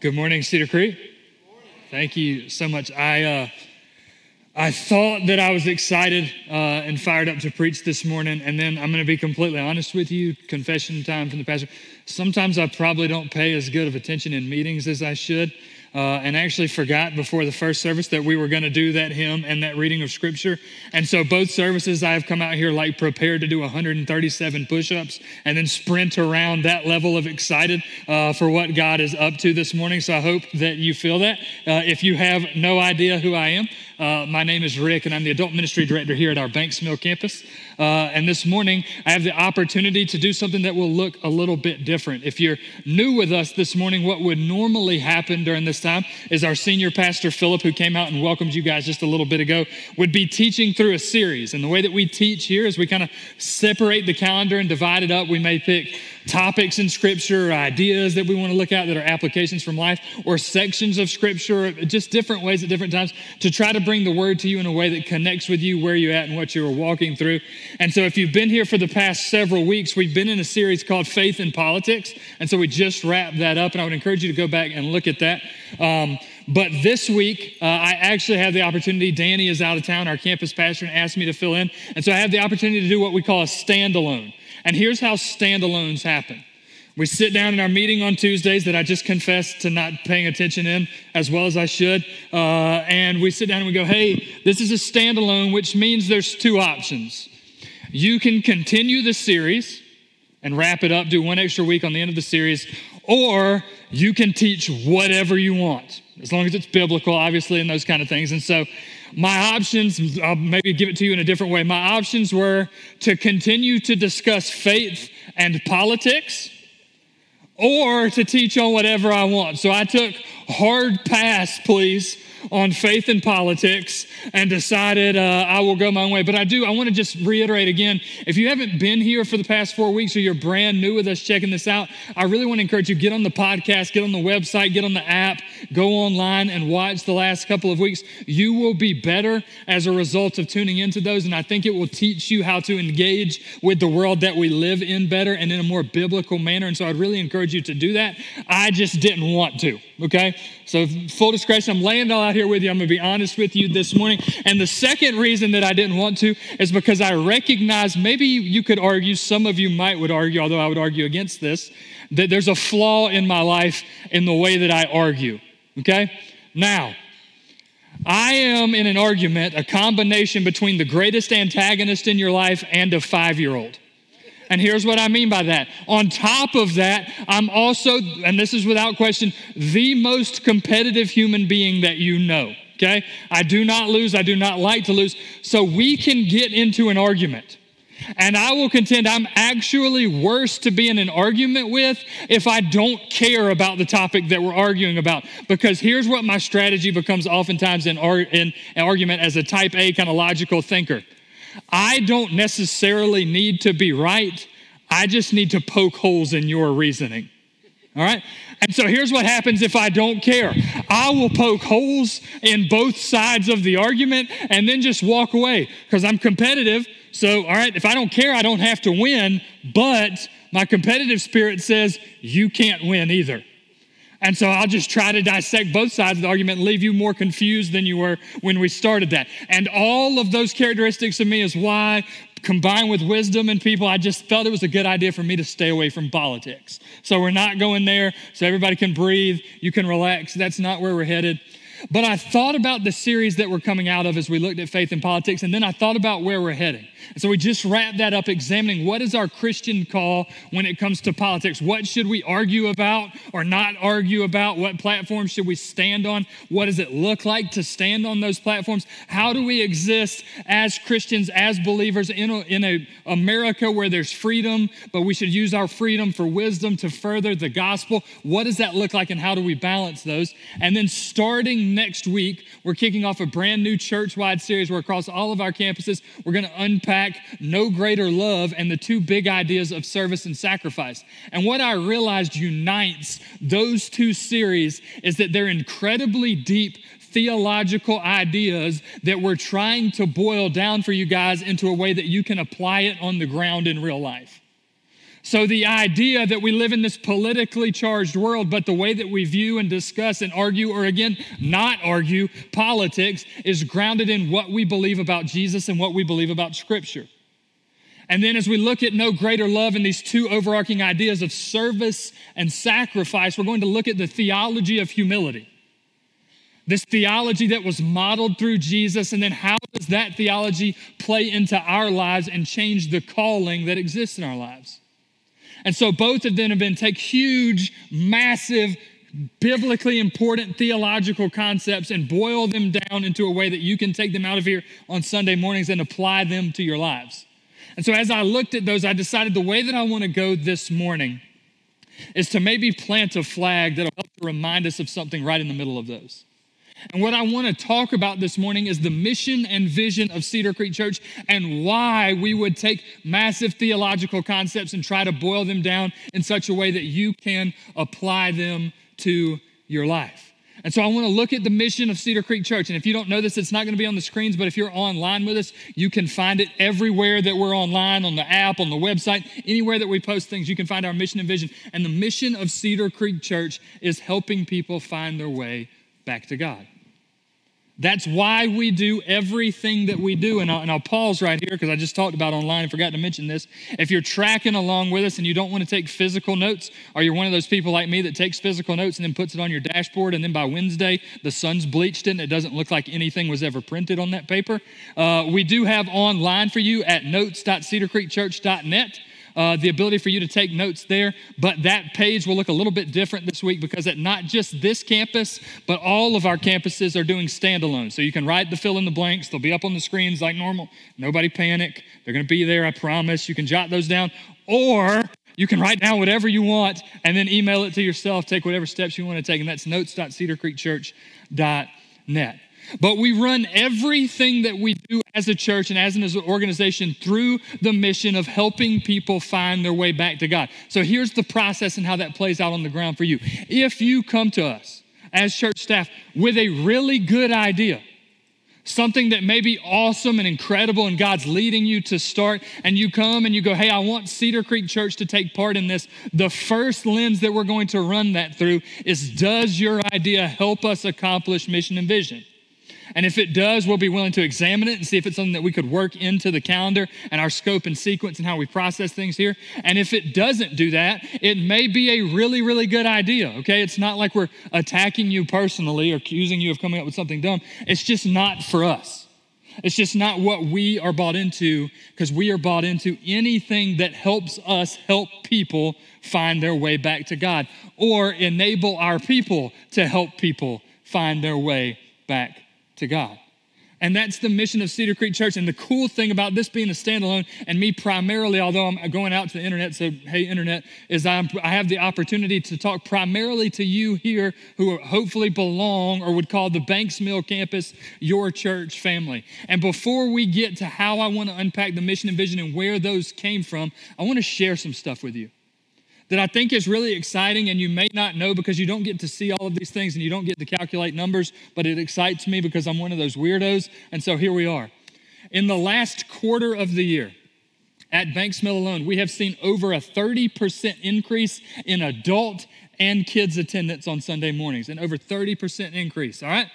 Good morning, Cedar Creek. Thank you so much. I uh, I thought that I was excited uh, and fired up to preach this morning, and then I'm going to be completely honest with you. Confession time from the pastor. Sometimes I probably don't pay as good of attention in meetings as I should uh, and actually forgot before the first service that we were going to do that hymn and that reading of scripture. And so both services, I've come out here like prepared to do 137 push ups and then sprint around that level of excited uh, for what God is up to this morning. So I hope that you feel that. Uh, if you have no idea who I am, uh, my name is Rick, and I'm the adult ministry director here at our Banks Mill campus. Uh, and this morning, I have the opportunity to do something that will look a little bit different. If you're new with us this morning, what would normally happen during this time is our senior pastor, Philip, who came out and welcomed you guys just a little bit ago, would be teaching through a series. And the way that we teach here is we kind of separate the calendar and divide it up. We may pick topics in scripture, ideas that we want to look at that are applications from life, or sections of scripture, just different ways at different times to try to bring the word to you in a way that connects with you where you're at and what you are walking through. And so, if you've been here for the past several weeks, we've been in a series called Faith in Politics. And so, we just wrapped that up, and I would encourage you to go back and look at that. Um, but this week, uh, I actually have the opportunity. Danny is out of town, our campus pastor, and asked me to fill in. And so, I have the opportunity to do what we call a standalone. And here's how standalones happen. We sit down in our meeting on Tuesdays that I just confessed to not paying attention in as well as I should. Uh, and we sit down and we go, hey, this is a standalone, which means there's two options. You can continue the series and wrap it up, do one extra week on the end of the series, or you can teach whatever you want, as long as it's biblical, obviously, and those kind of things. And so, my options, I'll maybe give it to you in a different way. My options were to continue to discuss faith and politics or to teach on whatever I want. So I took hard pass, please, on faith and politics and decided uh, I will go my own way. But I do, I want to just reiterate again if you haven't been here for the past four weeks or you're brand new with us checking this out, I really want to encourage you get on the podcast, get on the website, get on the app, go online and watch the last couple of weeks. You will be better as a result of tuning into those. And I think it will teach you how to engage with the world that we live in better and in a more biblical manner. And so I'd really encourage you to do that. I just didn't want to, okay? So, full discretion, I'm laying it all out here with you. I'm going to be honest with you this morning. And the second reason that I didn't want to is because I recognize maybe you could argue, some of you might would argue, although I would argue against this, that there's a flaw in my life in the way that I argue. Okay? Now, I am in an argument, a combination between the greatest antagonist in your life and a five year old. And here's what I mean by that. On top of that, I'm also, and this is without question, the most competitive human being that you know. Okay? I do not lose. I do not like to lose. So we can get into an argument. And I will contend I'm actually worse to be in an argument with if I don't care about the topic that we're arguing about. Because here's what my strategy becomes oftentimes in, in an argument as a type A kind of logical thinker. I don't necessarily need to be right. I just need to poke holes in your reasoning. All right? And so here's what happens if I don't care I will poke holes in both sides of the argument and then just walk away because I'm competitive. So, all right, if I don't care, I don't have to win, but my competitive spirit says you can't win either. And so I'll just try to dissect both sides of the argument and leave you more confused than you were when we started that. And all of those characteristics of me is why, combined with wisdom and people, I just felt it was a good idea for me to stay away from politics. So we're not going there so everybody can breathe, you can relax. That's not where we're headed. But I thought about the series that we're coming out of as we looked at faith and politics, and then I thought about where we're heading. And so we just wrapped that up examining what is our Christian call when it comes to politics? What should we argue about or not argue about? What platforms should we stand on? What does it look like to stand on those platforms? How do we exist as Christians, as believers in a, in a America where there's freedom, but we should use our freedom for wisdom to further the gospel? What does that look like and how do we balance those? And then starting next week, we're kicking off a brand new church wide series where across all of our campuses, we're going to unpack no greater love and the two big ideas of service and sacrifice. And what I realized unites those two series is that they're incredibly deep theological ideas that we're trying to boil down for you guys into a way that you can apply it on the ground in real life. So, the idea that we live in this politically charged world, but the way that we view and discuss and argue, or again, not argue politics, is grounded in what we believe about Jesus and what we believe about Scripture. And then, as we look at no greater love and these two overarching ideas of service and sacrifice, we're going to look at the theology of humility. This theology that was modeled through Jesus, and then how does that theology play into our lives and change the calling that exists in our lives? And so both of them have been take huge, massive, biblically important theological concepts and boil them down into a way that you can take them out of here on Sunday mornings and apply them to your lives. And so as I looked at those, I decided the way that I want to go this morning is to maybe plant a flag that'll help to remind us of something right in the middle of those. And what I want to talk about this morning is the mission and vision of Cedar Creek Church and why we would take massive theological concepts and try to boil them down in such a way that you can apply them to your life. And so I want to look at the mission of Cedar Creek Church. And if you don't know this, it's not going to be on the screens, but if you're online with us, you can find it everywhere that we're online, on the app, on the website, anywhere that we post things, you can find our mission and vision. And the mission of Cedar Creek Church is helping people find their way back to God. That's why we do everything that we do. And I'll, and I'll pause right here because I just talked about online and forgot to mention this. If you're tracking along with us and you don't want to take physical notes, or you're one of those people like me that takes physical notes and then puts it on your dashboard, and then by Wednesday, the sun's bleached it and it doesn't look like anything was ever printed on that paper, uh, we do have online for you at notes.cedarcreekchurch.net uh, the ability for you to take notes there. But that page will look a little bit different this week because at not just this campus, but all of our campuses are doing standalone. So you can write the fill in the blanks. They'll be up on the screens like normal. Nobody panic. They're going to be there, I promise. You can jot those down. Or you can write down whatever you want and then email it to yourself. Take whatever steps you want to take. And that's notes.cedarcreekchurch.net. But we run everything that we do as a church and as an organization through the mission of helping people find their way back to God. So here's the process and how that plays out on the ground for you. If you come to us as church staff with a really good idea, something that may be awesome and incredible, and God's leading you to start, and you come and you go, Hey, I want Cedar Creek Church to take part in this. The first lens that we're going to run that through is Does your idea help us accomplish mission and vision? And if it does, we'll be willing to examine it and see if it's something that we could work into the calendar and our scope and sequence and how we process things here. And if it doesn't do that, it may be a really, really good idea, okay? It's not like we're attacking you personally or accusing you of coming up with something dumb. It's just not for us. It's just not what we are bought into because we are bought into anything that helps us help people find their way back to God or enable our people to help people find their way back to God. And that's the mission of Cedar Creek Church. And the cool thing about this being a standalone, and me primarily, although I'm going out to the internet, so hey, internet, is I'm, i have the opportunity to talk primarily to you here who hopefully belong or would call the Banks Mill campus your church family. And before we get to how I want to unpack the mission and vision and where those came from, I want to share some stuff with you that I think is really exciting, and you may not know because you don't get to see all of these things and you don't get to calculate numbers, but it excites me because I'm one of those weirdos. And so here we are. In the last quarter of the year, at Banks Mill alone, we have seen over a 30% increase in adult and kids attendance on Sunday mornings, and over 30% increase, all right?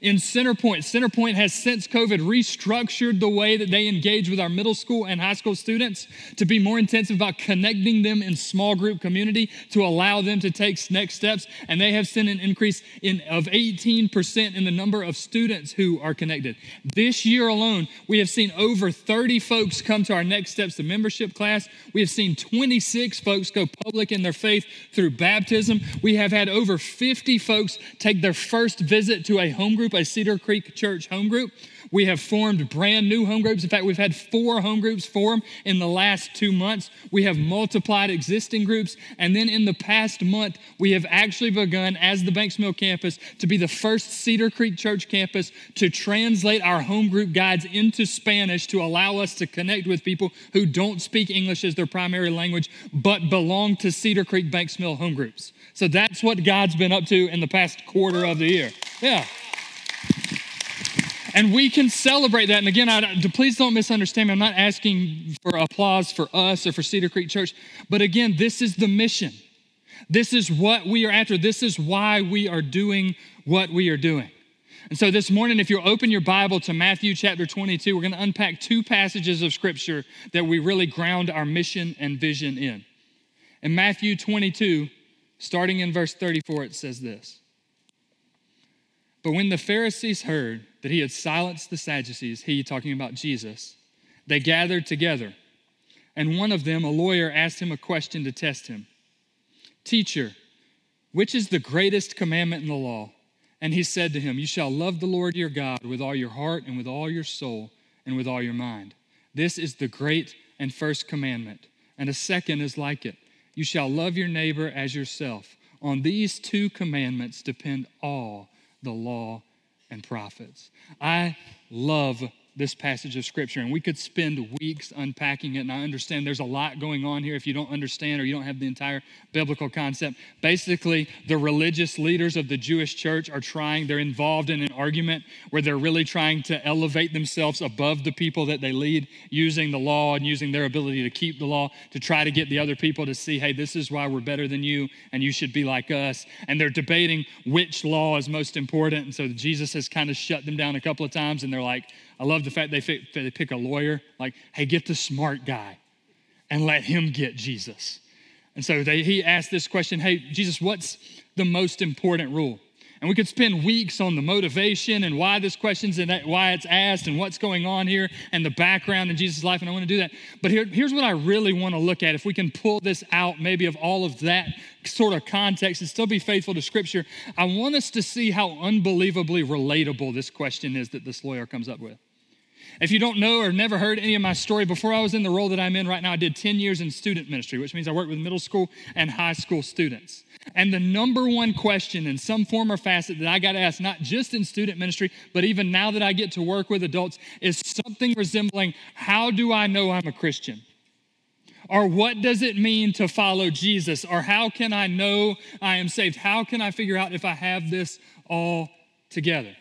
In Centerpoint. Centerpoint has since COVID restructured the way that they engage with our middle school and high school students to be more intensive about connecting them in small group community to allow them to take next steps. And they have seen an increase in of 18% in the number of students who are connected. This year alone, we have seen over 30 folks come to our next steps, the membership class. We have seen 26 folks go public in their faith through baptism. We have had over 50 folks take their first visit to a home group group, a Cedar Creek Church home group. We have formed brand new home groups. In fact, we've had four home groups form in the last two months. We have multiplied existing groups. And then in the past month, we have actually begun, as the Banks Mill campus, to be the first Cedar Creek Church campus to translate our home group guides into Spanish to allow us to connect with people who don't speak English as their primary language, but belong to Cedar Creek Banks Mill home groups. So that's what God's been up to in the past quarter of the year. Yeah. And we can celebrate that. And again, I, please don't misunderstand me. I'm not asking for applause for us or for Cedar Creek Church. But again, this is the mission. This is what we are after. This is why we are doing what we are doing. And so this morning, if you open your Bible to Matthew chapter 22, we're going to unpack two passages of scripture that we really ground our mission and vision in. In Matthew 22, starting in verse 34, it says this But when the Pharisees heard that he had silenced the Sadducees, he talking about Jesus, they gathered together. And one of them, a lawyer, asked him a question to test him Teacher, which is the greatest commandment in the law? And he said to him, You shall love the Lord your God with all your heart and with all your soul and with all your mind. This is the great and first commandment. And a second is like it You shall love your neighbor as yourself. On these two commandments depend all the law and prophets. I love this passage of scripture and we could spend weeks unpacking it and i understand there's a lot going on here if you don't understand or you don't have the entire biblical concept. Basically the religious leaders of the jewish church are trying they're involved in an argument where they're really trying to elevate themselves above the people that they lead using the law and using their ability to keep the law to try to get the other people to see hey this is why we're better than you and you should be like us. And they're debating which law is most important and so jesus has kind of shut them down a couple of times and they're like I love the fact they, they pick a lawyer, like, hey, get the smart guy and let him get Jesus. And so they, he asked this question Hey, Jesus, what's the most important rule? And we could spend weeks on the motivation and why this question's and why it's asked and what's going on here and the background in Jesus' life, and I want to do that. But here, here's what I really want to look at. If we can pull this out, maybe of all of that sort of context and still be faithful to Scripture, I want us to see how unbelievably relatable this question is that this lawyer comes up with. If you don't know or never heard any of my story, before I was in the role that I'm in right now, I did 10 years in student ministry, which means I worked with middle school and high school students. And the number one question in some form or facet that I got asked, not just in student ministry, but even now that I get to work with adults, is something resembling how do I know I'm a Christian? Or what does it mean to follow Jesus? Or how can I know I am saved? How can I figure out if I have this all together?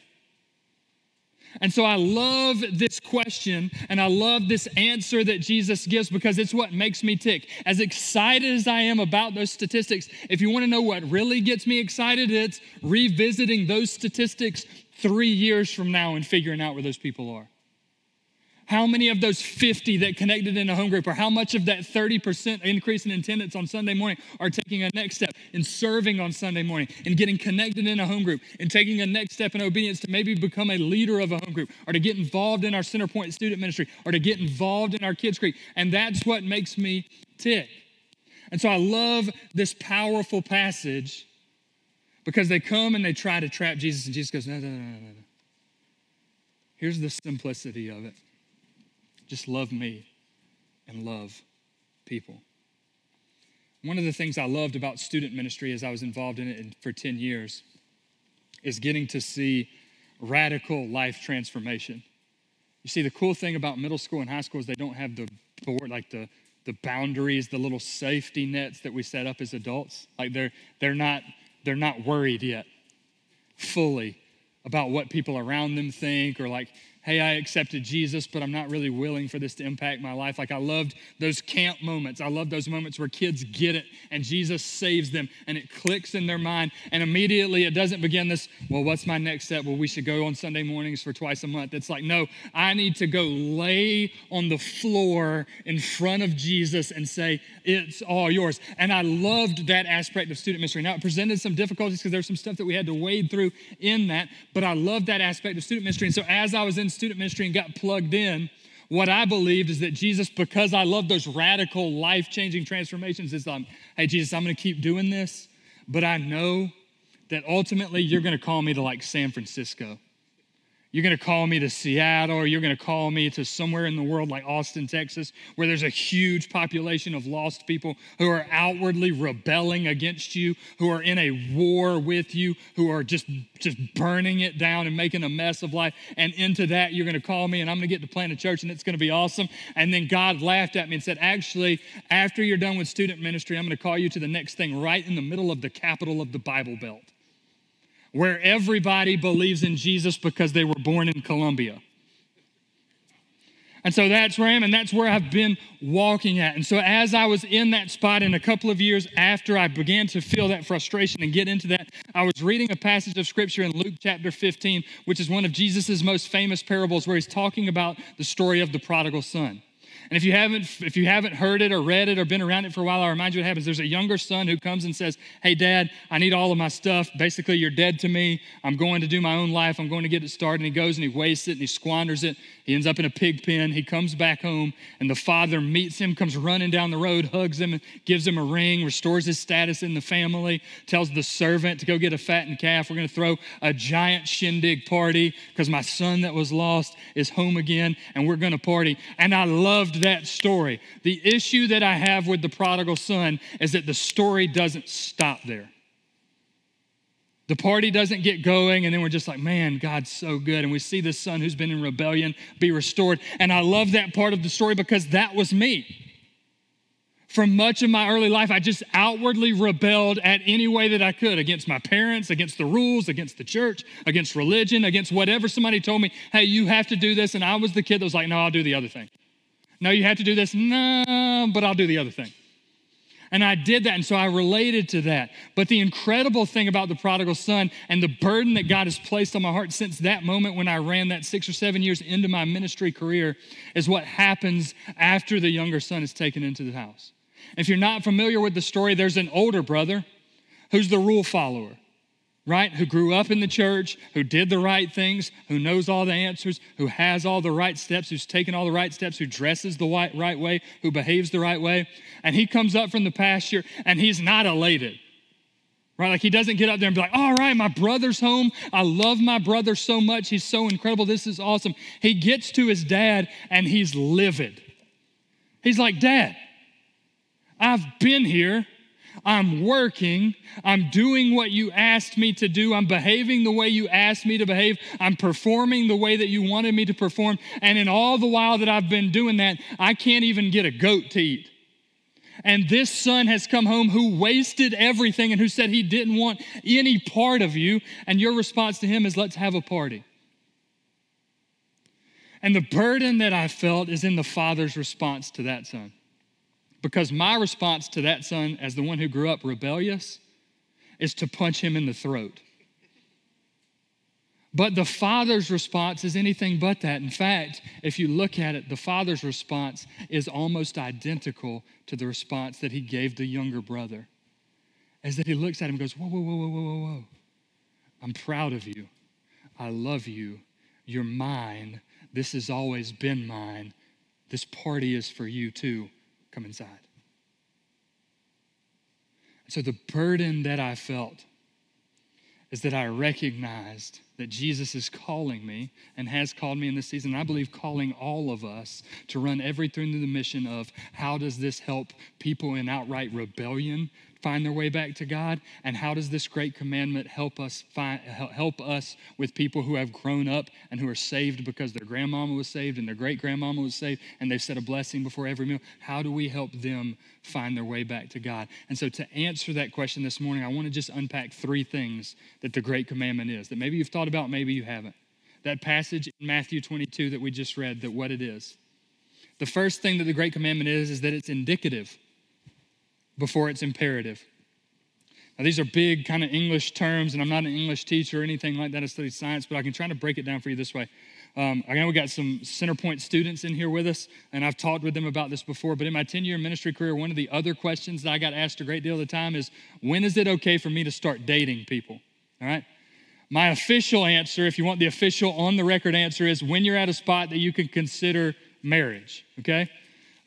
And so I love this question and I love this answer that Jesus gives because it's what makes me tick. As excited as I am about those statistics, if you want to know what really gets me excited, it's revisiting those statistics three years from now and figuring out where those people are. How many of those 50 that connected in a home group, or how much of that 30% increase in attendance on Sunday morning are taking a next step in serving on Sunday morning and getting connected in a home group and taking a next step in obedience to maybe become a leader of a home group or to get involved in our Centerpoint student ministry or to get involved in our Kids Creek? And that's what makes me tick. And so I love this powerful passage because they come and they try to trap Jesus, and Jesus goes, No, no, no, no, no. Here's the simplicity of it. Just love me and love people. One of the things I loved about student ministry as I was involved in it for 10 years is getting to see radical life transformation. You see, the cool thing about middle school and high school is they don't have the board, like the, the boundaries, the little safety nets that we set up as adults. Like they're, they're, not, they're not worried yet fully about what people around them think or like hey, I accepted Jesus, but I'm not really willing for this to impact my life. Like I loved those camp moments. I love those moments where kids get it and Jesus saves them and it clicks in their mind. And immediately it doesn't begin this, well, what's my next step? Well, we should go on Sunday mornings for twice a month. It's like, no, I need to go lay on the floor in front of Jesus and say, it's all yours. And I loved that aspect of student ministry. Now, it presented some difficulties because there's some stuff that we had to wade through in that, but I loved that aspect of student ministry. And so as I was in student ministry and got plugged in, what I believed is that Jesus, because I love those radical, life changing transformations, is like, hey, Jesus, I'm going to keep doing this, but I know that ultimately you're going to call me to like San Francisco. You're going to call me to Seattle, or you're going to call me to somewhere in the world like Austin, Texas, where there's a huge population of lost people who are outwardly rebelling against you, who are in a war with you, who are just, just burning it down and making a mess of life. And into that, you're going to call me, and I'm going to get to plant a church, and it's going to be awesome. And then God laughed at me and said, Actually, after you're done with student ministry, I'm going to call you to the next thing right in the middle of the capital of the Bible Belt where everybody believes in Jesus because they were born in Columbia. And so that's where I am, and that's where I've been walking at. And so, as I was in that spot, in a couple of years after I began to feel that frustration and get into that, I was reading a passage of scripture in Luke chapter 15, which is one of Jesus' most famous parables, where he's talking about the story of the prodigal son. And if you haven't if you haven't heard it or read it or been around it for a while, I'll remind you what happens. There's a younger son who comes and says, Hey dad, I need all of my stuff. Basically, you're dead to me. I'm going to do my own life. I'm going to get it started. And he goes and he wastes it and he squanders it. He ends up in a pig pen. He comes back home, and the father meets him, comes running down the road, hugs him, gives him a ring, restores his status in the family, tells the servant to go get a fattened calf. We're going to throw a giant shindig party because my son that was lost is home again, and we're going to party. And I loved that story. The issue that I have with the prodigal son is that the story doesn't stop there. The party doesn't get going, and then we're just like, man, God's so good. And we see this son who's been in rebellion be restored. And I love that part of the story because that was me. For much of my early life, I just outwardly rebelled at any way that I could against my parents, against the rules, against the church, against religion, against whatever somebody told me, hey, you have to do this. And I was the kid that was like, no, I'll do the other thing. No, you have to do this. No, but I'll do the other thing. And I did that. And so I related to that. But the incredible thing about the prodigal son and the burden that God has placed on my heart since that moment when I ran that six or seven years into my ministry career is what happens after the younger son is taken into the house. If you're not familiar with the story, there's an older brother who's the rule follower right? Who grew up in the church, who did the right things, who knows all the answers, who has all the right steps, who's taken all the right steps, who dresses the right, right way, who behaves the right way. And he comes up from the pasture and he's not elated. Right? Like he doesn't get up there and be like, all right, my brother's home. I love my brother so much. He's so incredible. This is awesome. He gets to his dad and he's livid. He's like, Dad, I've been here I'm working. I'm doing what you asked me to do. I'm behaving the way you asked me to behave. I'm performing the way that you wanted me to perform. And in all the while that I've been doing that, I can't even get a goat to eat. And this son has come home who wasted everything and who said he didn't want any part of you. And your response to him is, let's have a party. And the burden that I felt is in the father's response to that son. Because my response to that son, as the one who grew up rebellious, is to punch him in the throat. But the father's response is anything but that. In fact, if you look at it, the father's response is almost identical to the response that he gave the younger brother. As that he looks at him and goes, Whoa, whoa, whoa, whoa, whoa, whoa, whoa. I'm proud of you. I love you. You're mine. This has always been mine. This party is for you too. Come inside. So the burden that I felt is that I recognized that Jesus is calling me and has called me in this season. I believe calling all of us to run everything through the mission of how does this help people in outright rebellion find their way back to God? And how does this great commandment help us find, help us with people who have grown up and who are saved because their grandmama was saved and their great grandmama was saved and they've said a blessing before every meal? How do we help them find their way back to God? And so to answer that question this morning, I want to just unpack three things that the great commandment is that maybe you've thought about, maybe you haven't. That passage in Matthew 22 that we just read, that what it is. The first thing that the great commandment is is that it's indicative before it's imperative. Now, these are big kind of English terms, and I'm not an English teacher or anything like that. I study science, but I can try to break it down for you this way. Um, I know we got some Centerpoint students in here with us, and I've talked with them about this before. But in my 10 year ministry career, one of the other questions that I got asked a great deal of the time is when is it okay for me to start dating people? All right? My official answer, if you want the official on the record answer, is when you're at a spot that you can consider marriage, okay?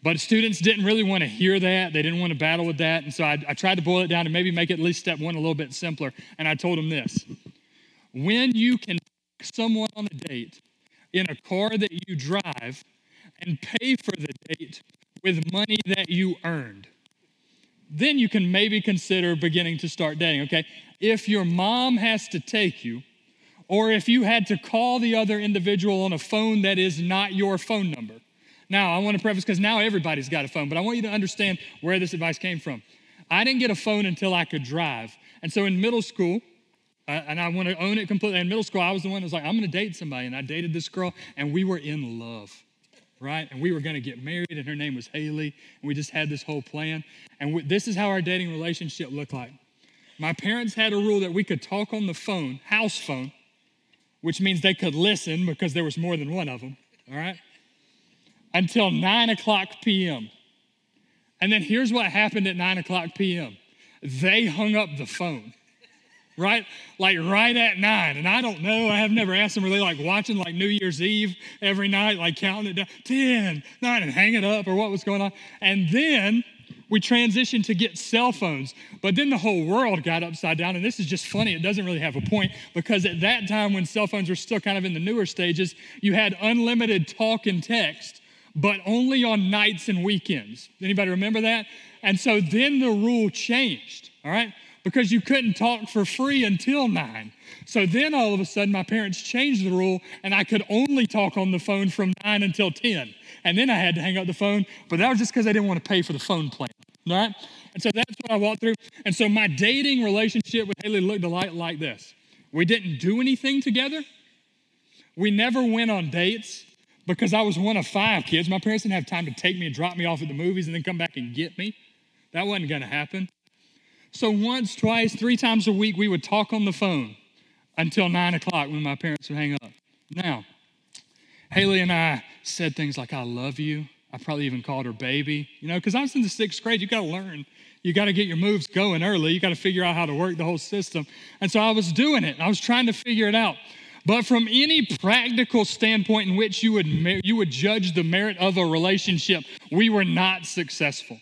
But students didn't really want to hear that. They didn't want to battle with that. And so I, I tried to boil it down and maybe make it at least step one a little bit simpler. And I told them this when you can someone on a date in a car that you drive and pay for the date with money that you earned, then you can maybe consider beginning to start dating, okay? If your mom has to take you, or if you had to call the other individual on a phone that is not your phone number, now, I want to preface because now everybody's got a phone, but I want you to understand where this advice came from. I didn't get a phone until I could drive. And so in middle school, uh, and I want to own it completely. In middle school, I was the one that was like, I'm going to date somebody. And I dated this girl, and we were in love, right? And we were going to get married, and her name was Haley. And we just had this whole plan. And we, this is how our dating relationship looked like. My parents had a rule that we could talk on the phone, house phone, which means they could listen because there was more than one of them, all right? Until 9 o'clock p.m. And then here's what happened at 9 o'clock p.m. They hung up the phone right? Like right at nine. And I don't know, I have never asked them, were they like watching like New Year's Eve every night, like counting it down, 10, 9, and hang it up or what was going on? And then we transitioned to get cell phones. But then the whole world got upside down. And this is just funny. It doesn't really have a point because at that time, when cell phones were still kind of in the newer stages, you had unlimited talk and text, but only on nights and weekends. Anybody remember that? And so then the rule changed, all right? because you couldn't talk for free until nine. So then all of a sudden, my parents changed the rule and I could only talk on the phone from nine until 10. And then I had to hang up the phone, but that was just because I didn't want to pay for the phone plan, right? And so that's what I walked through. And so my dating relationship with Haley looked a lot like this we didn't do anything together, we never went on dates. Because I was one of five kids, my parents didn't have time to take me and drop me off at the movies and then come back and get me. That wasn't gonna happen. So once, twice, three times a week, we would talk on the phone until nine o'clock when my parents would hang up. Now, Haley and I said things like, I love you. I probably even called her baby, you know, because I was in the sixth grade. You got to learn. You got to get your moves going early. You got to figure out how to work the whole system. And so I was doing it. I was trying to figure it out. But from any practical standpoint in which you would, you would judge the merit of a relationship, we were not successful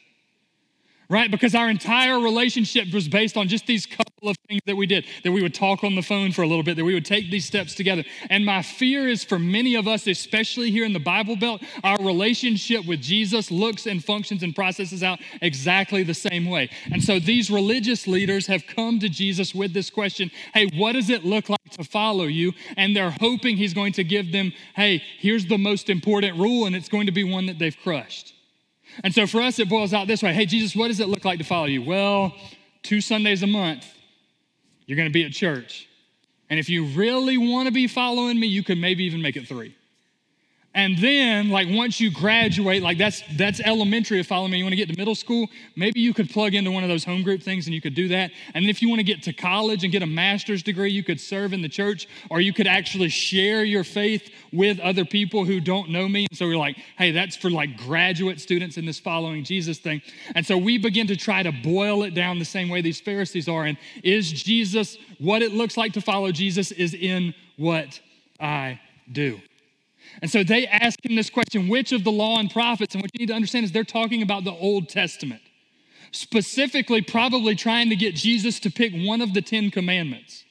right? Because our entire relationship was based on just these couple of things that we did that we would talk on the phone for a little bit, that we would take these steps together. And my fear is for many of us, especially here in the Bible Belt, our relationship with Jesus looks and functions and processes out exactly the same way. And so these religious leaders have come to Jesus with this question hey, what does it look like to follow you? And they're hoping he's going to give them, hey, here's the most important rule, and it's going to be one that they've crushed. And so for us, it boils out this way Hey, Jesus, what does it look like to follow you? Well, two Sundays a month, you're going to be at church. And if you really want to be following me, you could maybe even make it three. And then, like once you graduate, like that's that's elementary of following me. You want to get to middle school, maybe you could plug into one of those home group things and you could do that. And if you want to get to college and get a master's degree, you could serve in the church, or you could actually share your faith with other people who don't know me. And so we're like, hey, that's for like graduate students in this following Jesus thing. And so we begin to try to boil it down the same way these Pharisees are. And is Jesus what it looks like to follow Jesus is in what I do. And so they ask him this question which of the law and prophets? And what you need to understand is they're talking about the Old Testament, specifically, probably trying to get Jesus to pick one of the Ten Commandments.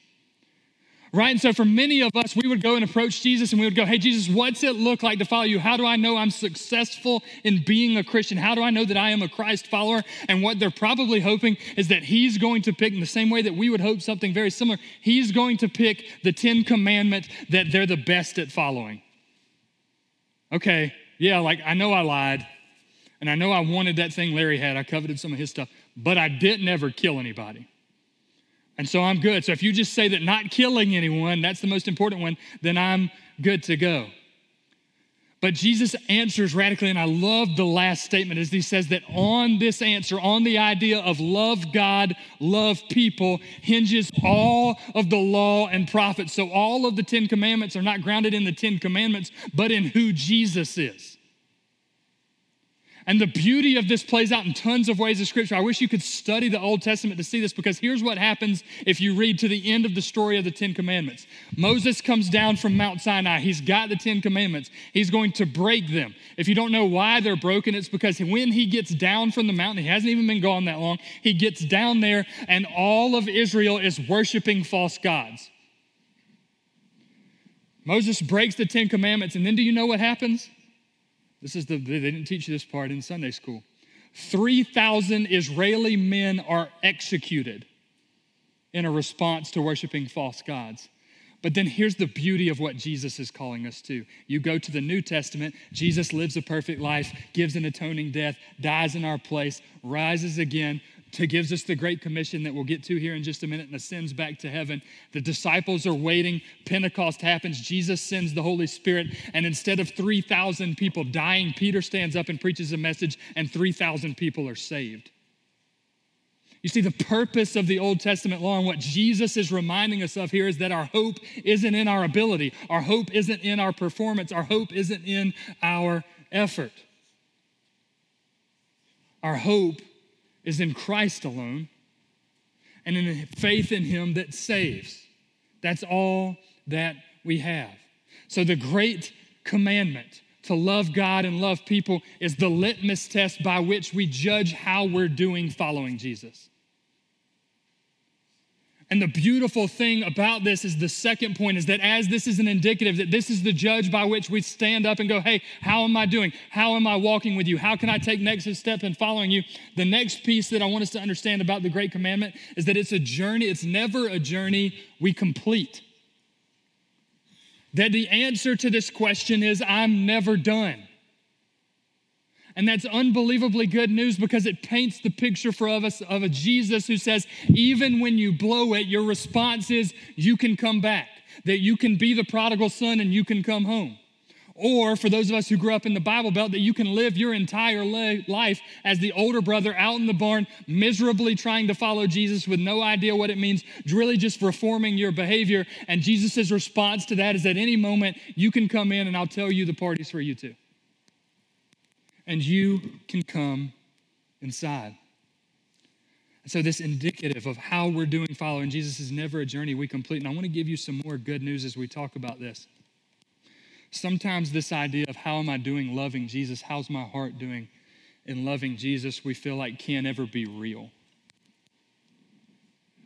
Right? And so for many of us, we would go and approach Jesus and we would go, Hey, Jesus, what's it look like to follow you? How do I know I'm successful in being a Christian? How do I know that I am a Christ follower? And what they're probably hoping is that He's going to pick, in the same way that we would hope something very similar, He's going to pick the Ten Commandments that they're the best at following okay, yeah, like I know I lied, and I know I wanted that thing Larry had. I coveted some of his stuff, but I didn't ever kill anybody. And so I'm good. So if you just say that not killing anyone, that's the most important one, then I'm good to go. But Jesus answers radically, and I love the last statement as he says that on this answer, on the idea of love God, love people, hinges all of the law and prophets. So all of the Ten Commandments are not grounded in the Ten Commandments, but in who Jesus is. And the beauty of this plays out in tons of ways of scripture. I wish you could study the Old Testament to see this because here's what happens if you read to the end of the story of the Ten Commandments. Moses comes down from Mount Sinai. He's got the Ten Commandments. He's going to break them. If you don't know why they're broken, it's because when he gets down from the mountain, he hasn't even been gone that long, he gets down there and all of Israel is worshiping false gods. Moses breaks the Ten Commandments, and then do you know what happens? This is the, they didn't teach you this part in Sunday school. 3,000 Israeli men are executed in a response to worshiping false gods. But then here's the beauty of what Jesus is calling us to. You go to the New Testament, Jesus lives a perfect life, gives an atoning death, dies in our place, rises again, that gives us the Great Commission that we'll get to here in just a minute and ascends back to heaven. The disciples are waiting. Pentecost happens. Jesus sends the Holy Spirit. And instead of 3,000 people dying, Peter stands up and preaches a message, and 3,000 people are saved. You see, the purpose of the Old Testament law and what Jesus is reminding us of here is that our hope isn't in our ability, our hope isn't in our performance, our hope isn't in our effort. Our hope is in Christ alone and in faith in Him that saves. That's all that we have. So, the great commandment to love God and love people is the litmus test by which we judge how we're doing following Jesus. And the beautiful thing about this is the second point is that as this is an indicative, that this is the judge by which we stand up and go, hey, how am I doing? How am I walking with you? How can I take next step in following you? The next piece that I want us to understand about the Great Commandment is that it's a journey, it's never a journey we complete. That the answer to this question is, I'm never done. And that's unbelievably good news because it paints the picture for us of a Jesus who says, even when you blow it, your response is, you can come back, that you can be the prodigal son and you can come home. Or for those of us who grew up in the Bible Belt, that you can live your entire life as the older brother out in the barn, miserably trying to follow Jesus with no idea what it means, really just reforming your behavior. And Jesus' response to that is at any moment, you can come in and I'll tell you the party's for you too and you can come inside. so, this indicative of how we're doing following Jesus is never a journey we complete. And I want to give you some more good news as we talk about this. Sometimes, this idea of how am I doing loving Jesus, how's my heart doing in loving Jesus, we feel like can't ever be real.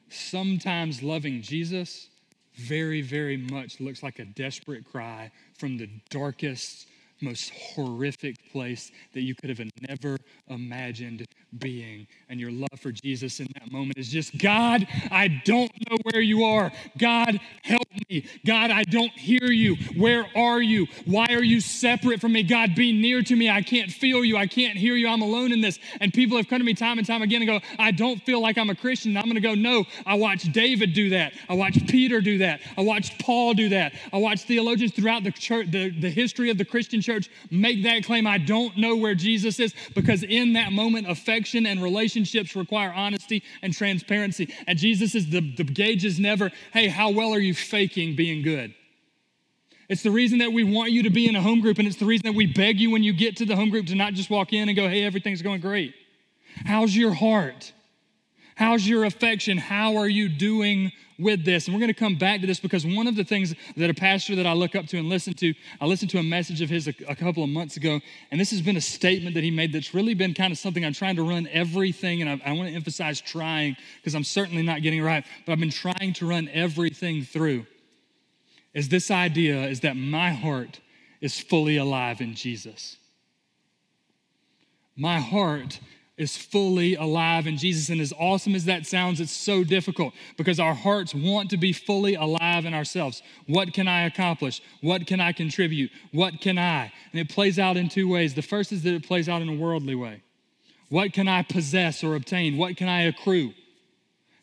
Sometimes, loving Jesus very, very much looks like a desperate cry from the darkest most horrific place that you could have never imagined being. And your love for Jesus in that moment is just God, I don't know where you are. God, help me. God, I don't hear you. Where are you? Why are you separate from me? God, be near to me. I can't feel you. I can't hear you. I'm alone in this. And people have come to me time and time again and go, I don't feel like I'm a Christian. And I'm going to go, no, I watched David do that. I watched Peter do that. I watched Paul do that. I watched theologians throughout the church, the, the history of the Christian church make that claim. I don't know where Jesus is because in that moment, affection and relationships require honesty and transparency. And Jesus is the, the gauge is never, hey, how well are you faking being good? It's the reason that we want you to be in a home group, and it's the reason that we beg you when you get to the home group to not just walk in and go, hey, everything's going great. How's your heart? How's your affection? How are you doing with this. And we're going to come back to this because one of the things that a pastor that I look up to and listen to, I listened to a message of his a, a couple of months ago, and this has been a statement that he made that's really been kind of something I'm trying to run everything, and I, I want to emphasize trying because I'm certainly not getting it right, but I've been trying to run everything through. Is this idea is that my heart is fully alive in Jesus. My heart is fully alive in Jesus. And as awesome as that sounds, it's so difficult because our hearts want to be fully alive in ourselves. What can I accomplish? What can I contribute? What can I? And it plays out in two ways. The first is that it plays out in a worldly way. What can I possess or obtain? What can I accrue?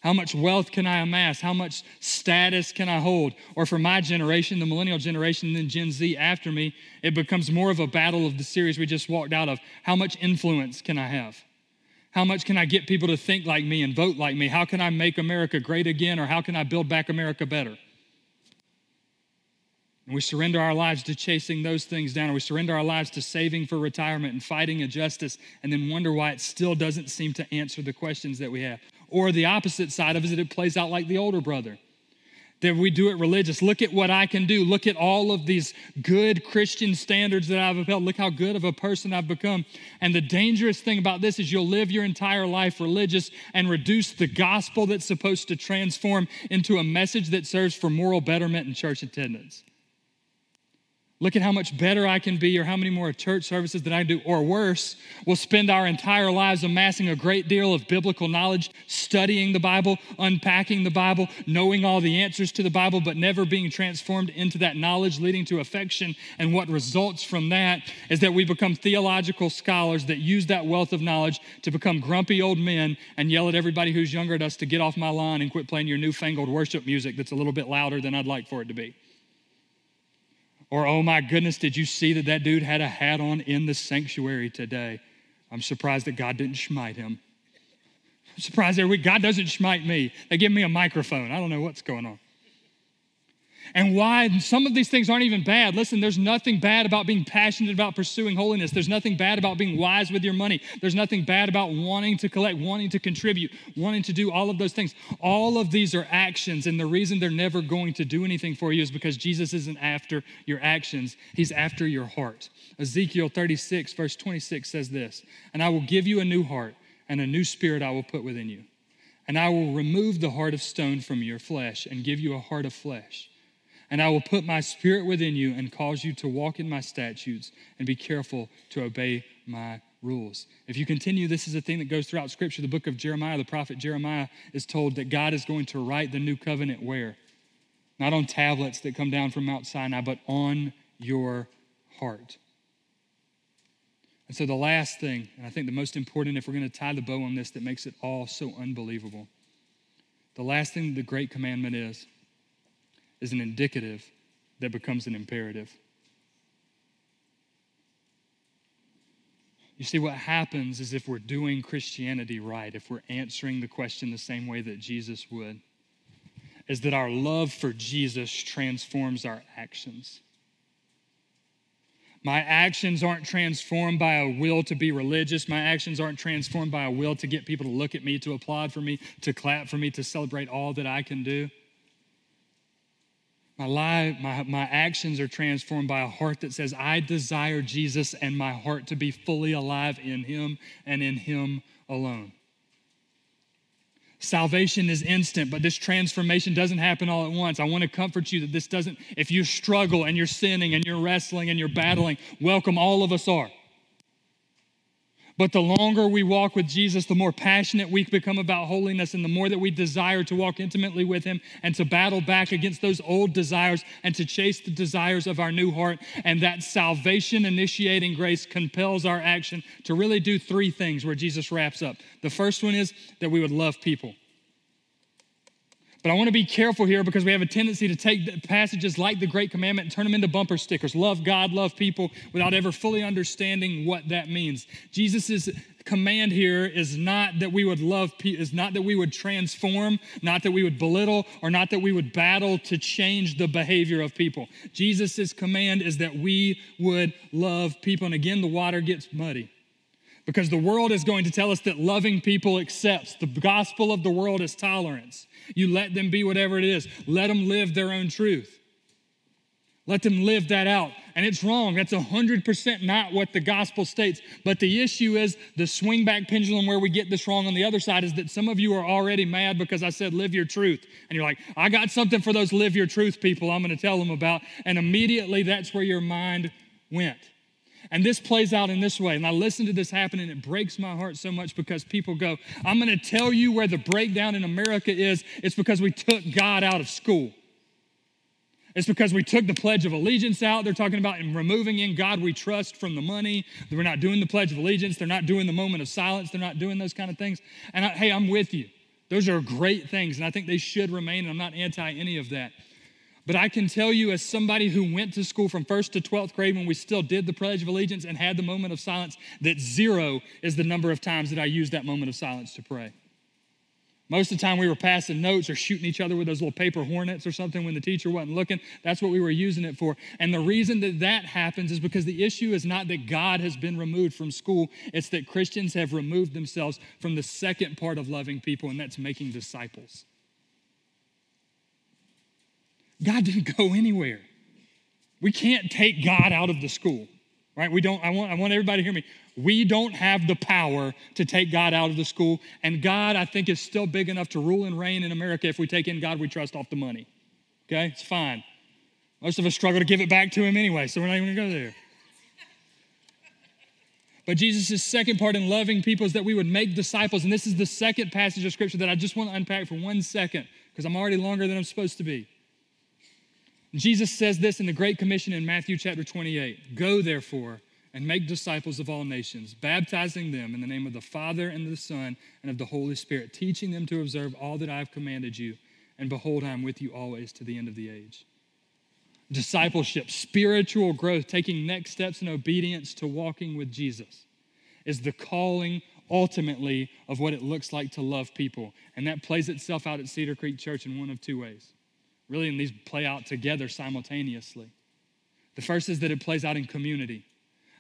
How much wealth can I amass? How much status can I hold? Or for my generation, the millennial generation, and then Gen Z after me, it becomes more of a battle of the series we just walked out of. How much influence can I have? How much can I get people to think like me and vote like me? How can I make America great again? Or how can I build back America better? And we surrender our lives to chasing those things down, or we surrender our lives to saving for retirement and fighting injustice, and then wonder why it still doesn't seem to answer the questions that we have. Or the opposite side of it, it plays out like the older brother that we do it religious. Look at what I can do. Look at all of these good Christian standards that I've upheld. Look how good of a person I've become. And the dangerous thing about this is you'll live your entire life religious and reduce the gospel that's supposed to transform into a message that serves for moral betterment and church attendance. Look at how much better I can be, or how many more church services that I do, or worse, we'll spend our entire lives amassing a great deal of biblical knowledge, studying the Bible, unpacking the Bible, knowing all the answers to the Bible, but never being transformed into that knowledge, leading to affection. And what results from that is that we become theological scholars that use that wealth of knowledge to become grumpy old men and yell at everybody who's younger at us to get off my lawn and quit playing your newfangled worship music that's a little bit louder than I'd like for it to be. Or, oh my goodness, did you see that that dude had a hat on in the sanctuary today? I'm surprised that God didn't smite him. I'm surprised that God doesn't smite me. They give me a microphone. I don't know what's going on and why some of these things aren't even bad. Listen, there's nothing bad about being passionate about pursuing holiness. There's nothing bad about being wise with your money. There's nothing bad about wanting to collect, wanting to contribute, wanting to do all of those things. All of these are actions, and the reason they're never going to do anything for you is because Jesus isn't after your actions, He's after your heart. Ezekiel 36, verse 26 says this And I will give you a new heart, and a new spirit I will put within you. And I will remove the heart of stone from your flesh and give you a heart of flesh and I will put my spirit within you and cause you to walk in my statutes and be careful to obey my rules. If you continue, this is a thing that goes throughout Scripture. The book of Jeremiah, the prophet Jeremiah is told that God is going to write the new covenant where? Not on tablets that come down from Mount Sinai, but on your heart. And so, the last thing, and I think the most important, if we're going to tie the bow on this that makes it all so unbelievable, the last thing the great commandment is is an indicative that becomes an imperative. You see, what happens is if we're doing Christianity right, if we're answering the question the same way that Jesus would, is that our love for Jesus transforms our actions. My actions aren't transformed by a will to be religious. My actions aren't transformed by a will to get people to look at me, to applaud for me, to clap for me, to celebrate all that I can do. My life, my, my actions are transformed by a heart that says, I desire Jesus and my heart to be fully alive in Him and in Him alone. Salvation is instant, but this transformation doesn't happen all at once. I want to comfort you that this doesn't, if you struggle and you're sinning and you're wrestling and you're battling, welcome, all of us are. But the longer we walk with Jesus, the more passionate we become about holiness, and the more that we desire to walk intimately with Him and to battle back against those old desires and to chase the desires of our new heart. And that salvation initiating grace compels our action to really do three things where Jesus wraps up. The first one is that we would love people. But I want to be careful here because we have a tendency to take passages like the Great Commandment and turn them into bumper stickers. Love God, love people, without ever fully understanding what that means. Jesus' command here is not that we would love is not that we would transform, not that we would belittle, or not that we would battle to change the behavior of people. Jesus' command is that we would love people. And again, the water gets muddy because the world is going to tell us that loving people accepts. The gospel of the world is tolerance. You let them be whatever it is, let them live their own truth. Let them live that out. And it's wrong. That's 100% not what the gospel states. But the issue is the swing back pendulum where we get this wrong on the other side is that some of you are already mad because I said live your truth. And you're like, I got something for those live your truth people I'm going to tell them about. And immediately that's where your mind went. And this plays out in this way. And I listen to this happen and it breaks my heart so much because people go, I'm going to tell you where the breakdown in America is. It's because we took God out of school. It's because we took the Pledge of Allegiance out. They're talking about removing in God we trust from the money. We're not doing the Pledge of Allegiance. They're not doing the moment of silence. They're not doing those kind of things. And I, hey, I'm with you. Those are great things, and I think they should remain, and I'm not anti any of that. But I can tell you, as somebody who went to school from first to 12th grade when we still did the Pledge of Allegiance and had the moment of silence, that zero is the number of times that I used that moment of silence to pray. Most of the time, we were passing notes or shooting each other with those little paper hornets or something when the teacher wasn't looking. That's what we were using it for. And the reason that that happens is because the issue is not that God has been removed from school, it's that Christians have removed themselves from the second part of loving people, and that's making disciples. God didn't go anywhere. We can't take God out of the school, right? We don't, I want, I want everybody to hear me. We don't have the power to take God out of the school. And God, I think, is still big enough to rule and reign in America if we take in God we trust off the money. Okay? It's fine. Most of us struggle to give it back to him anyway, so we're not even gonna go there. But Jesus' second part in loving people is that we would make disciples. And this is the second passage of scripture that I just want to unpack for one second because I'm already longer than I'm supposed to be. Jesus says this in the Great Commission in Matthew chapter 28 Go therefore and make disciples of all nations, baptizing them in the name of the Father and the Son and of the Holy Spirit, teaching them to observe all that I have commanded you. And behold, I am with you always to the end of the age. Discipleship, spiritual growth, taking next steps in obedience to walking with Jesus is the calling ultimately of what it looks like to love people. And that plays itself out at Cedar Creek Church in one of two ways. Really, and these play out together simultaneously. The first is that it plays out in community.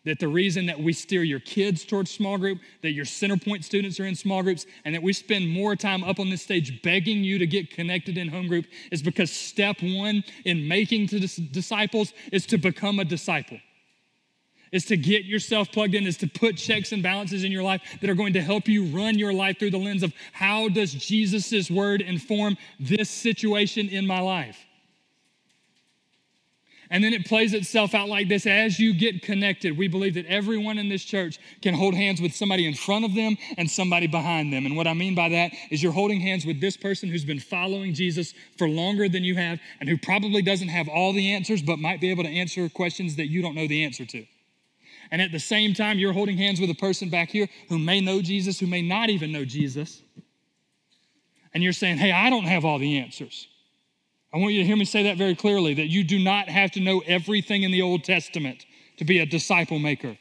That the reason that we steer your kids towards small group, that your center point students are in small groups, and that we spend more time up on this stage begging you to get connected in home group is because step one in making disciples is to become a disciple is to get yourself plugged in, is to put checks and balances in your life that are going to help you run your life through the lens of how does Jesus' word inform this situation in my life? And then it plays itself out like this as you get connected. We believe that everyone in this church can hold hands with somebody in front of them and somebody behind them. And what I mean by that is you're holding hands with this person who's been following Jesus for longer than you have and who probably doesn't have all the answers, but might be able to answer questions that you don't know the answer to. And at the same time, you're holding hands with a person back here who may know Jesus, who may not even know Jesus. And you're saying, hey, I don't have all the answers. I want you to hear me say that very clearly that you do not have to know everything in the Old Testament to be a disciple maker.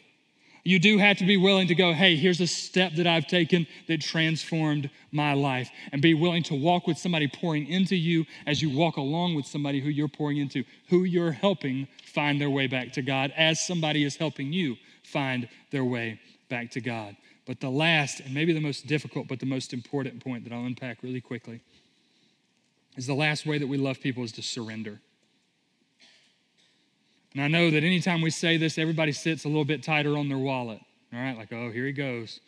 You do have to be willing to go, hey, here's a step that I've taken that transformed my life, and be willing to walk with somebody pouring into you as you walk along with somebody who you're pouring into, who you're helping find their way back to God, as somebody is helping you find their way back to God. But the last, and maybe the most difficult, but the most important point that I'll unpack really quickly is the last way that we love people is to surrender. And I know that anytime we say this, everybody sits a little bit tighter on their wallet. All right, like, oh, here he goes.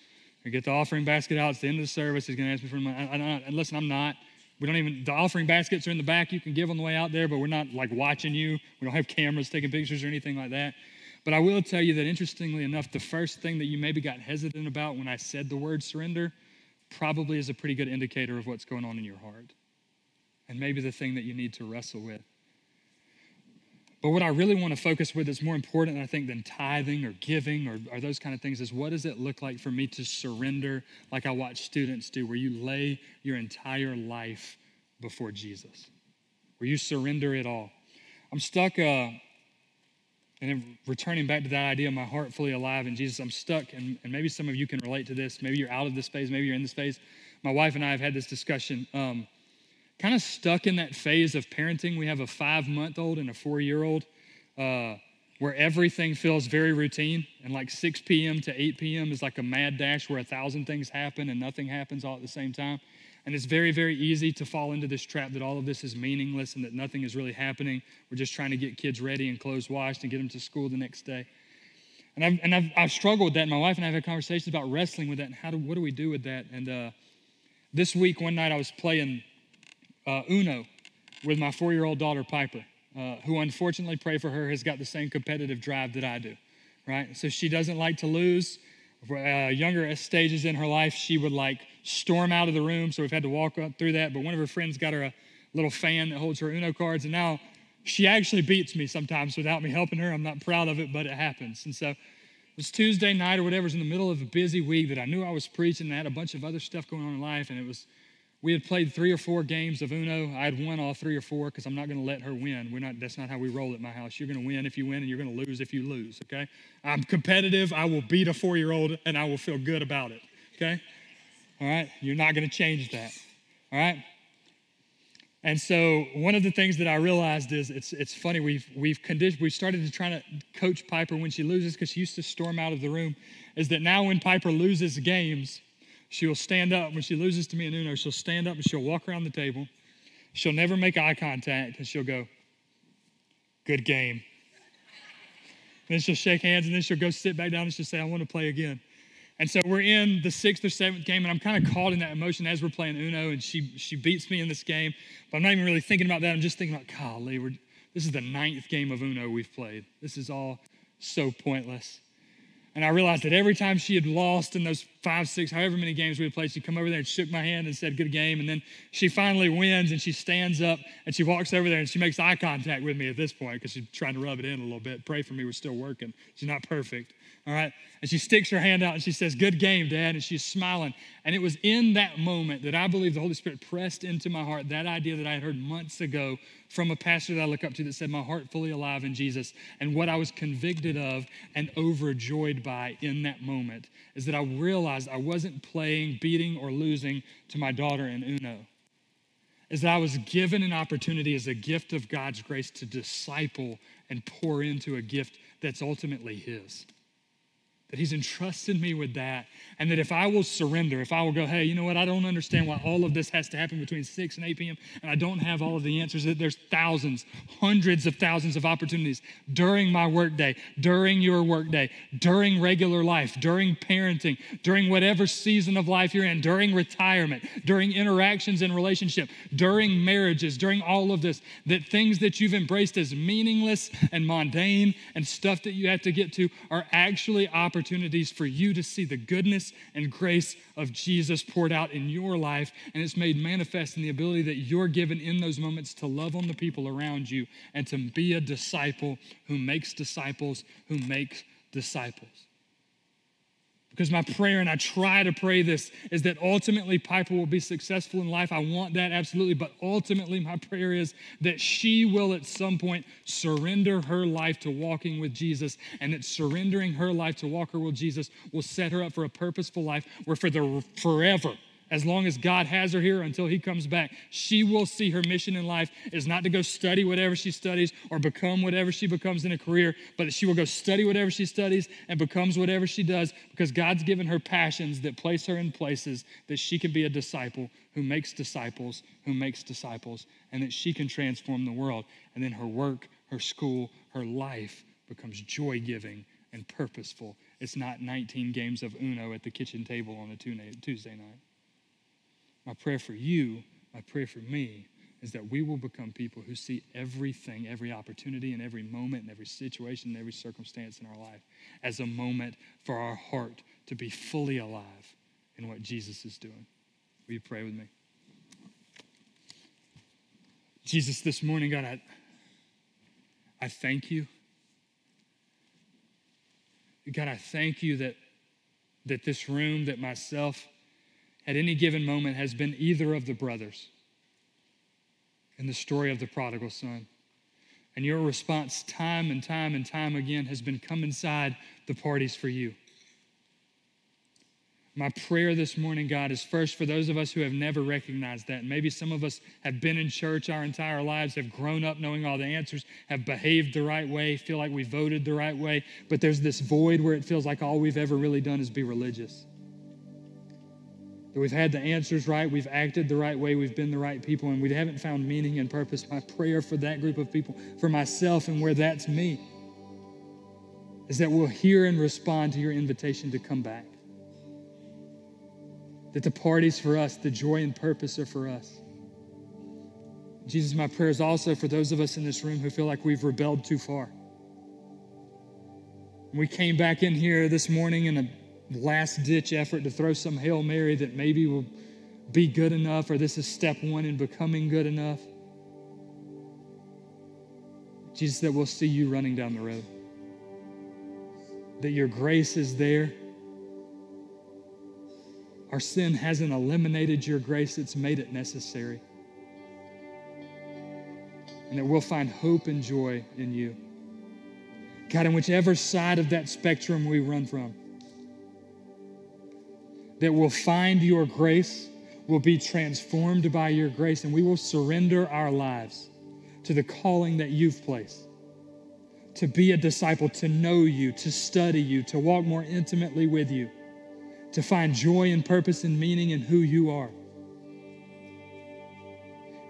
We get the offering basket out. It's the end of the service. He's going to ask me for money. And listen, I'm not. We don't even, the offering baskets are in the back. You can give on the way out there, but we're not like watching you. We don't have cameras taking pictures or anything like that. But I will tell you that interestingly enough, the first thing that you maybe got hesitant about when I said the word surrender probably is a pretty good indicator of what's going on in your heart. And maybe the thing that you need to wrestle with. But what I really want to focus with that's more important, I think, than tithing or giving or, or, those kind of things is what does it look like for me to surrender like I watch students do, where you lay your entire life before Jesus, where you surrender it all. I'm stuck, uh, and then returning back to that idea, of my heart fully alive in Jesus, I'm stuck, and, and maybe some of you can relate to this. Maybe you're out of this phase, maybe you're in this phase. My wife and I have had this discussion. Um, kind of stuck in that phase of parenting. We have a five month old and a four year old uh, where everything feels very routine. And like 6 p.m. to 8 p.m. is like a mad dash where a thousand things happen and nothing happens all at the same time. And it's very, very easy to fall into this trap that all of this is meaningless and that nothing is really happening. We're just trying to get kids ready and clothes washed and get them to school the next day. And I've, and I've, I've struggled with that. My wife and I have had conversations about wrestling with that and how do, what do we do with that? And uh, this week, one night, I was playing uh, Uno with my four year old daughter, Piper, uh, who unfortunately, pray for her, has got the same competitive drive that I do, right? So she doesn't like to lose. Uh, younger stages in her life, she would like storm out of the room. So we've had to walk through that. But one of her friends got her a little fan that holds her Uno cards. And now she actually beats me sometimes without me helping her. I'm not proud of it, but it happens. And so it was Tuesday night or whatever, it was in the middle of a busy week that I knew I was preaching I had a bunch of other stuff going on in life. And it was we had played three or four games of Uno. I had won all three or four because I'm not going to let her win. We're not, that's not how we roll at my house. You're going to win if you win, and you're going to lose if you lose, okay? I'm competitive. I will beat a four year old, and I will feel good about it, okay? All right? You're not going to change that, all right? And so one of the things that I realized is it's, it's funny, we've, we've conditioned, we've started to try to coach Piper when she loses because she used to storm out of the room, is that now when Piper loses games, She'll stand up when she loses to me in Uno. She'll stand up and she'll walk around the table. She'll never make eye contact and she'll go, Good game. then she'll shake hands and then she'll go sit back down and she'll say, I want to play again. And so we're in the sixth or seventh game, and I'm kind of caught in that emotion as we're playing Uno, and she she beats me in this game. But I'm not even really thinking about that. I'm just thinking about, golly, we're This is the ninth game of Uno we've played. This is all so pointless. And I realized that every time she had lost in those five, six, however many games we had played, she'd come over there and shook my hand and said, Good game. And then she finally wins and she stands up and she walks over there and she makes eye contact with me at this point because she's trying to rub it in a little bit. Pray for me, we're still working. She's not perfect. All right. And she sticks her hand out and she says, Good game, Dad. And she's smiling. And it was in that moment that I believe the Holy Spirit pressed into my heart that idea that I had heard months ago from a pastor that I look up to that said, My heart fully alive in Jesus. And what I was convicted of and overjoyed by in that moment is that I realized I wasn't playing, beating, or losing to my daughter in Uno. Is that I was given an opportunity as a gift of God's grace to disciple and pour into a gift that's ultimately His that he's entrusted me with that and that if i will surrender if i will go hey you know what? I don't understand why all of this has to happen between 6 and 8 p.m and i don't have all of the answers that there's thousands hundreds of thousands of opportunities during my workday during your workday during regular life during parenting during whatever season of life you're in during retirement during interactions in relationship during marriages during all of this that things that you've embraced as meaningless and mundane and stuff that you have to get to are actually opportunities opportunities for you to see the goodness and grace of Jesus poured out in your life. And it's made manifest in the ability that you're given in those moments to love on the people around you and to be a disciple who makes disciples who makes disciples. Because my prayer, and I try to pray this, is that ultimately Piper will be successful in life. I want that absolutely. But ultimately, my prayer is that she will at some point surrender her life to walking with Jesus, and that surrendering her life to walk her with Jesus will set her up for a purposeful life where for the forever as long as God has her here until he comes back, she will see her mission in life is not to go study whatever she studies or become whatever she becomes in a career, but that she will go study whatever she studies and becomes whatever she does because God's given her passions that place her in places that she can be a disciple who makes disciples, who makes disciples, and that she can transform the world. And then her work, her school, her life becomes joy giving and purposeful. It's not 19 games of Uno at the kitchen table on a Tuesday night. My prayer for you, my prayer for me, is that we will become people who see everything, every opportunity, and every moment, and every situation, and every circumstance in our life as a moment for our heart to be fully alive in what Jesus is doing. Will you pray with me? Jesus, this morning, God, I, I thank you. God, I thank you that, that this room, that myself, at any given moment has been either of the brothers in the story of the prodigal son. And your response, time and time and time again, has been come inside the parties for you. My prayer this morning, God, is first for those of us who have never recognized that. maybe some of us have been in church our entire lives, have grown up knowing all the answers, have behaved the right way, feel like we voted the right way, but there's this void where it feels like all we've ever really done is be religious that we've had the answers right, we've acted the right way, we've been the right people, and we haven't found meaning and purpose. My prayer for that group of people, for myself and where that's me, is that we'll hear and respond to your invitation to come back. That the parties for us, the joy and purpose are for us. Jesus, my prayer is also for those of us in this room who feel like we've rebelled too far. We came back in here this morning in a last ditch effort to throw some Hail Mary that maybe will be good enough, or this is step one in becoming good enough. Jesus, that we'll see you running down the road, that your grace is there. Our sin hasn't eliminated your grace, it's made it necessary. And that we'll find hope and joy in you. God, in whichever side of that spectrum we run from, that will find your grace, will be transformed by your grace, and we will surrender our lives to the calling that you've placed to be a disciple, to know you, to study you, to walk more intimately with you, to find joy and purpose and meaning in who you are.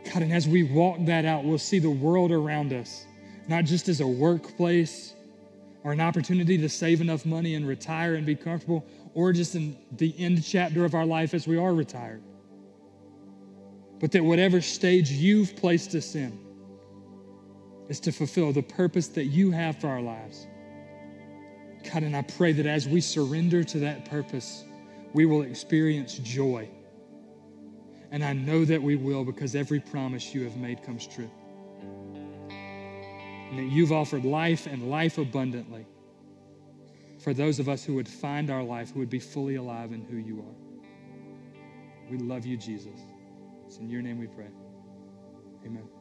God, and as we walk that out, we'll see the world around us, not just as a workplace or an opportunity to save enough money and retire and be comfortable, or just in the end chapter of our life as we are retired. But that whatever stage you've placed us in, is to fulfill the purpose that you have for our lives. God, and I pray that as we surrender to that purpose, we will experience joy. And I know that we will because every promise you have made comes true. And that you've offered life and life abundantly for those of us who would find our life, who would be fully alive in who you are. We love you, Jesus. It's in your name we pray. Amen.